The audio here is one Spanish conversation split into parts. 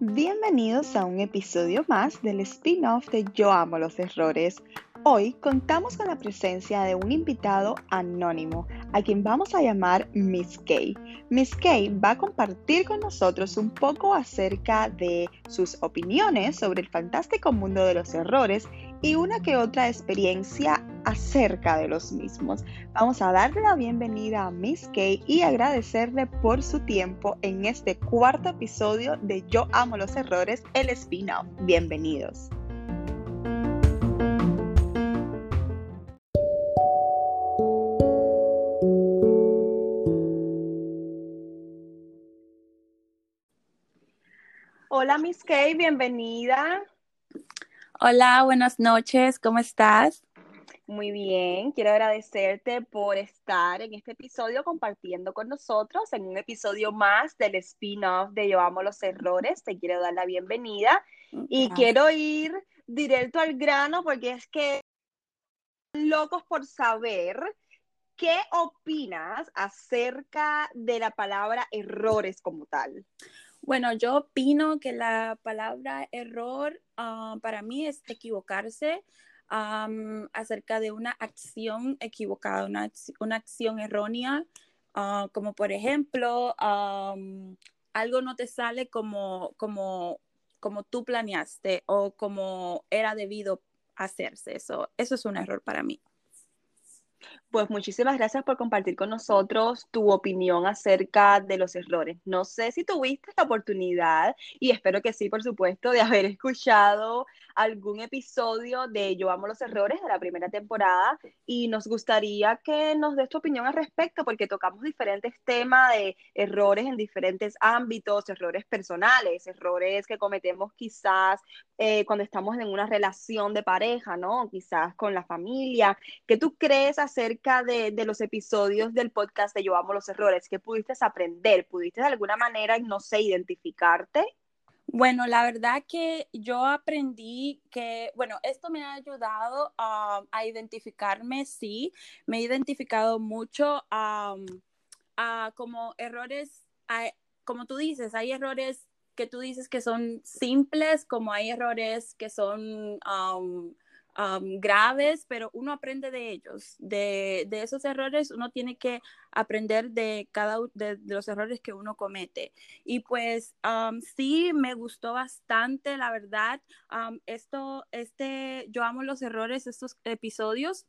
Bienvenidos a un episodio más del spin-off de Yo amo los errores. Hoy contamos con la presencia de un invitado anónimo, a quien vamos a llamar Miss Kay. Miss Kay va a compartir con nosotros un poco acerca de sus opiniones sobre el fantástico mundo de los errores y una que otra experiencia acerca de los mismos. Vamos a darle la bienvenida a Miss Kay y agradecerle por su tiempo en este cuarto episodio de Yo amo los errores, el spin-off. Bienvenidos. Hola Miss Kay, bienvenida. Hola, buenas noches, ¿cómo estás? Muy bien, quiero agradecerte por estar en este episodio compartiendo con nosotros en un episodio más del spin-off de Yo amo los errores. Te quiero dar la bienvenida y quiero ir directo al grano porque es que locos por saber qué opinas acerca de la palabra errores como tal. Bueno, yo opino que la palabra error ah, para mí es equivocarse acerca de una acción equivocada, una, una acción errónea, ah, como por ejemplo, algo no te sale como, como, como tú planeaste o como era debido hacerse. Eso, eso es un error para mí. Pues muchísimas gracias por compartir con nosotros tu opinión acerca de los errores. No sé si tuviste la oportunidad, y espero que sí, por supuesto, de haber escuchado algún episodio de Yo amo los errores de la primera temporada y nos gustaría que nos des tu opinión al respecto porque tocamos diferentes temas de errores en diferentes ámbitos, errores personales, errores que cometemos quizás eh, cuando estamos en una relación de pareja, ¿no? Quizás con la familia. ¿Qué tú crees acerca de, los episodios del podcast de Yo los Errores? ¿Qué pudiste aprender? ¿Pudiste de alguna manera, no sé, identificarte? Bueno, la verdad que yo aprendí que, bueno, esto me ha ayudado a identificarme, sí, me he identificado mucho a como errores, como tú dices, hay errores que tú dices que son simples, como hay errores que son graves, pero uno aprende de ellos, de, de, esos errores, uno tiene que aprender de cada de, de los errores que uno comete. Y pues sí, me gustó bastante, la verdad. esto, este, yo amo los errores, estos episodios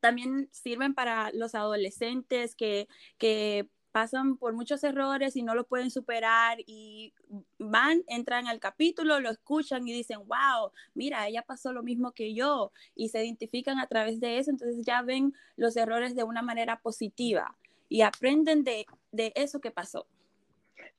también sirven para los adolescentes que, que pasan por muchos errores y no lo pueden superar y van, entran al capítulo, lo escuchan y dicen, wow, mira, ella pasó lo mismo que yo y se identifican a través de eso, entonces ya ven los errores de una manera positiva y aprenden de, de eso que pasó.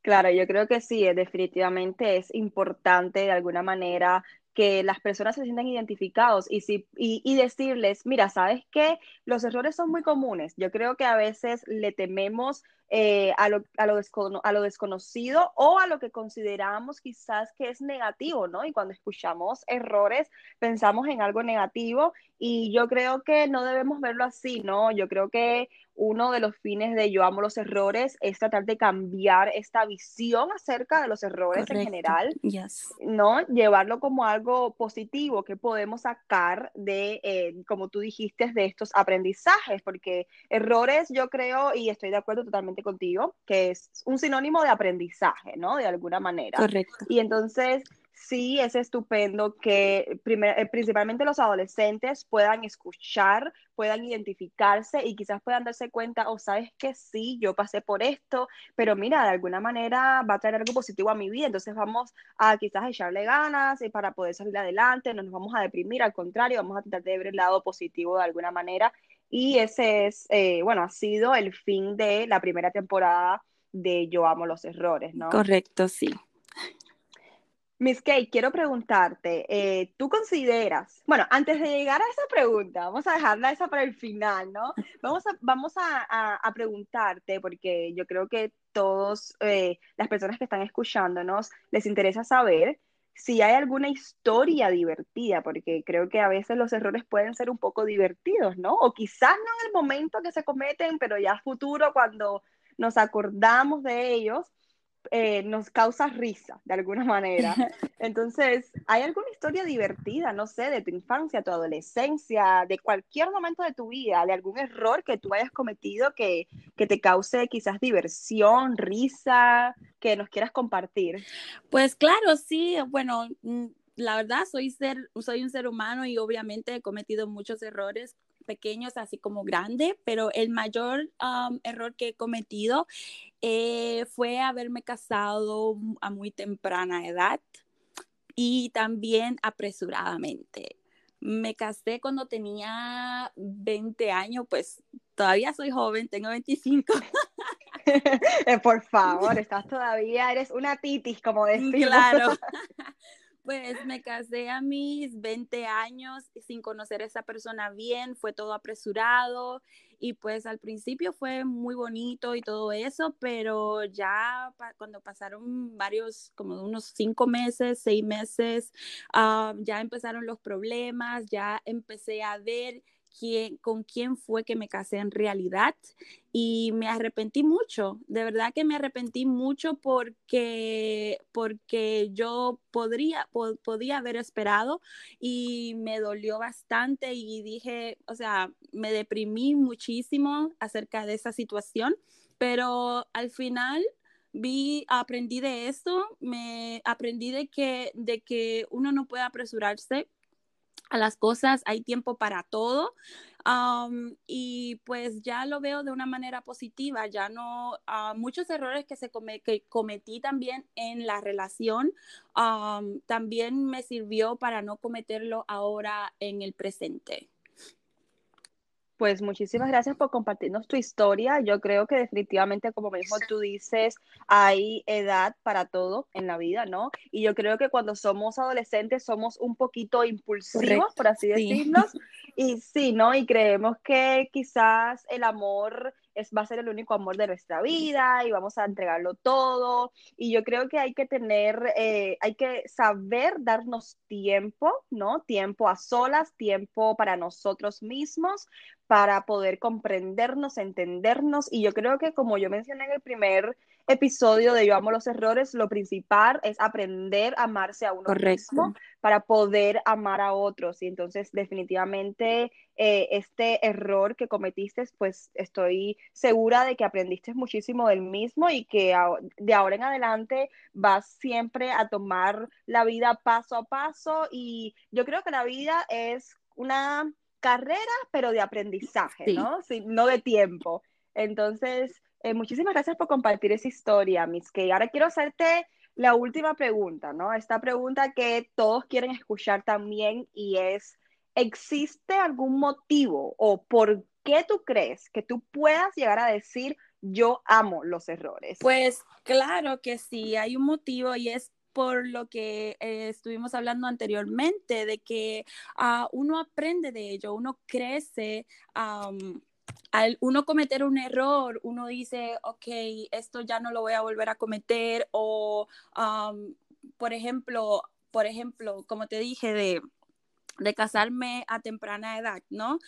Claro, yo creo que sí, definitivamente es importante de alguna manera que las personas se sientan identificados y, si, y, decirles, mira, ¿sabes qué? Los errores son muy comunes. Yo creo que a veces le tememos eh, a, lo, a, lo a, lo, desconocido o a lo que consideramos quizás que es negativo, ¿no? Y cuando escuchamos errores, pensamos en algo negativo y yo creo que no debemos verlo así, ¿no? Yo creo que uno de los fines de Yo amo los errores es tratar de cambiar esta visión acerca de los errores en general, ¿no? Llevarlo como algo positivo que podemos sacar de, eh, como tú dijiste, de estos aprendizajes, porque errores yo creo, y estoy de acuerdo totalmente contigo, que es un sinónimo de aprendizaje, ¿no? De alguna manera. Correcto. Y entonces sí es estupendo que eh, principalmente los adolescentes puedan escuchar, puedan identificarse y quizás puedan darse cuenta, o oh, sabes que sí, yo pasé por esto, pero mira, de alguna manera va a traer algo positivo a mi vida, entonces vamos a quizás echarle ganas para poder salir adelante, no nos vamos a deprimir, al contrario, vamos a tratar de ver el lado positivo de alguna manera y ese es, eh, bueno, ha sido el fin de la primera temporada de Yo amo los errores, ¿no? Correcto, sí. Miss Kate, quiero preguntarte, eh, ¿tú consideras, bueno, antes de llegar a esa pregunta, vamos a dejarla esa para el final, ¿no? Vamos a, vamos a, preguntarte, porque yo creo que todas eh, las personas que están escuchándonos les interesa saber si hay alguna historia divertida, porque creo que a veces los errores pueden ser un poco divertidos, ¿no? O quizás no en el momento que se cometen, pero ya futuro cuando nos acordamos de ellos, eh, nos causa risa de alguna manera. Entonces, ¿hay alguna historia divertida, no sé, de tu infancia, tu adolescencia, de cualquier momento de tu vida, de algún error que tú hayas cometido que, que te cause quizás diversión, risa, que nos quieras compartir? Pues claro, sí, bueno mm, la verdad soy ser soy un ser humano y obviamente he cometido muchos errores pequeños así como grandes, pero el mayor error que he cometido eh, fue haberme casado a muy temprana edad y también apresuradamente. Me casé cuando tenía 20 años, pues todavía soy joven, tengo 25. Eh, por favor, estás todavía, eres una titis, como decimos. Claro. Pues me casé a mis 20 años sin conocer a esa persona bien, fue todo apresurado y pues al principio fue muy bonito y todo eso, pero ya cuando pasaron varios, como unos cinco meses, seis meses, ah, ya empezaron los problemas, ya empecé a ver con quién fue que me casé en realidad y me arrepentí mucho, de verdad que me arrepentí mucho porque, porque yo podría, podía haber esperado y me dolió bastante y dije, o sea, me deprimí muchísimo acerca de esa situación, pero al final vi, aprendí de esto, me aprendí de que, de que uno no puede apresurarse a las cosas, hay tiempo para todo. y pues ya lo veo de una manera positiva, ya no, ah, muchos errores que, se cometí también en la relación, también me sirvió para no cometerlo ahora en el presente. Pues muchísimas gracias por compartirnos tu historia. Yo creo que definitivamente, como mismo tú dices, hay edad para todo en la vida, ¿no? Y yo creo que cuando somos adolescentes somos un poquito impulsivos, por así decirlo. Y sí, ¿no? Y creemos que quizás el amor es, va a ser el único amor de nuestra vida y vamos a entregarlo todo. Y yo creo que hay que tener, eh, hay que saber darnos tiempo, ¿no? Tiempo a solas, tiempo para nosotros mismos, para poder comprendernos, entendernos. Y yo creo que como yo mencioné en el primer episodio de Yo amo los errores, lo principal es aprender a amarse a uno mismo para poder amar a otros. Y entonces definitivamente eh, este error que cometiste, pues estoy segura de que aprendiste muchísimo del mismo y que de ahora en adelante vas siempre a tomar la vida paso a paso. Y yo creo que la vida es una carrera, pero de aprendizaje, ¿no? Sí, no de tiempo. Entonces, eh, muchísimas gracias por compartir esa historia, Miss Kay. Ahora quiero hacerte la última pregunta, ¿no? Esta pregunta que todos quieren escuchar también y es, ¿existe algún motivo o por qué tú crees que tú puedas llegar a decir yo amo los errores? Pues claro que sí, hay un motivo y es por lo que eh, estuvimos hablando anteriormente, de que uh, uno aprende de ello, uno crece. Al uno cometer un error, uno dice, ok, esto ya no lo voy a volver a cometer, o, por ejemplo, por ejemplo, como te dije, de, de casarme a temprana edad, ¿no?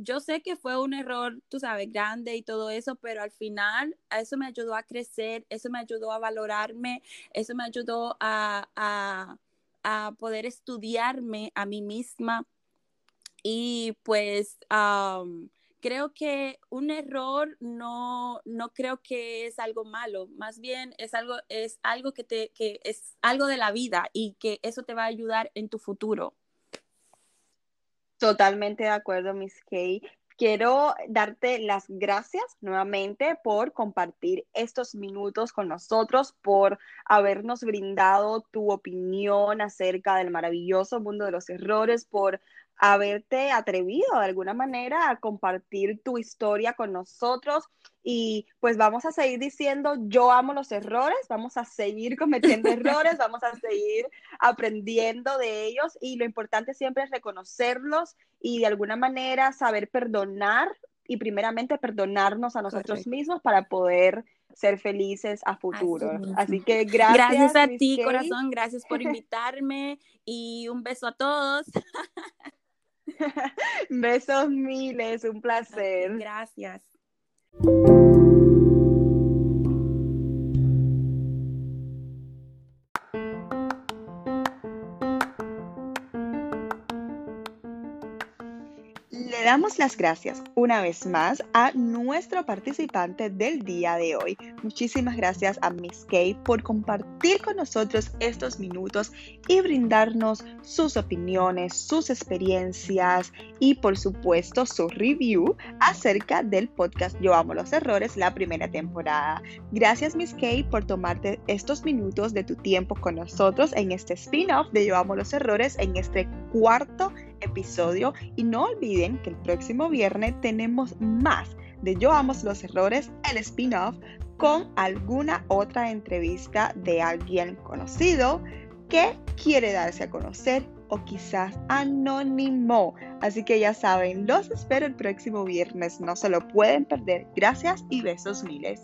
yo sé que fue un error, tú sabes, grande y todo eso, pero al final eso me ayudó a crecer, eso me ayudó a valorarme, eso me ayudó a, a, a poder estudiarme a mí misma y pues creo que un error no, no creo que es algo malo, más bien es algo, es algo que, te, que es algo de la vida y que eso te va a ayudar en tu futuro. Totalmente de acuerdo, Miss Kay. Quiero darte las gracias nuevamente por compartir estos minutos con nosotros, por habernos brindado tu opinión acerca del maravilloso mundo de los errores, por haberte atrevido de alguna manera a compartir tu historia con nosotros y pues vamos a seguir diciendo yo amo los errores, vamos a seguir cometiendo errores, vamos a seguir aprendiendo de ellos y lo importante siempre es reconocerlos y de alguna manera saber perdonar y primeramente perdonarnos a nosotros mismos para poder ser felices a futuro. Así, que gracias. Gracias a ti, corazón, gracias por invitarme y un beso a todos. Besos miles, un placer. Gracias. Le damos las gracias una vez más a nuestro participante del día de hoy. Muchísimas gracias a Miss Kay por compartir con nosotros estos minutos y brindarnos sus opiniones, sus experiencias y por supuesto su review acerca del podcast Yo amo los errores, la primera temporada. Gracias Miss Kay por tomarte estos minutos de tu tiempo con nosotros en este spin-off de Yo amo los errores en este cuarto episodio y no olviden que el próximo viernes tenemos más de Yo amo los errores, el spin-off con alguna otra entrevista de alguien conocido que quiere darse a conocer o quizás anónimo. Así que ya saben, los espero el próximo viernes, no se lo pueden perder. Gracias y besos miles.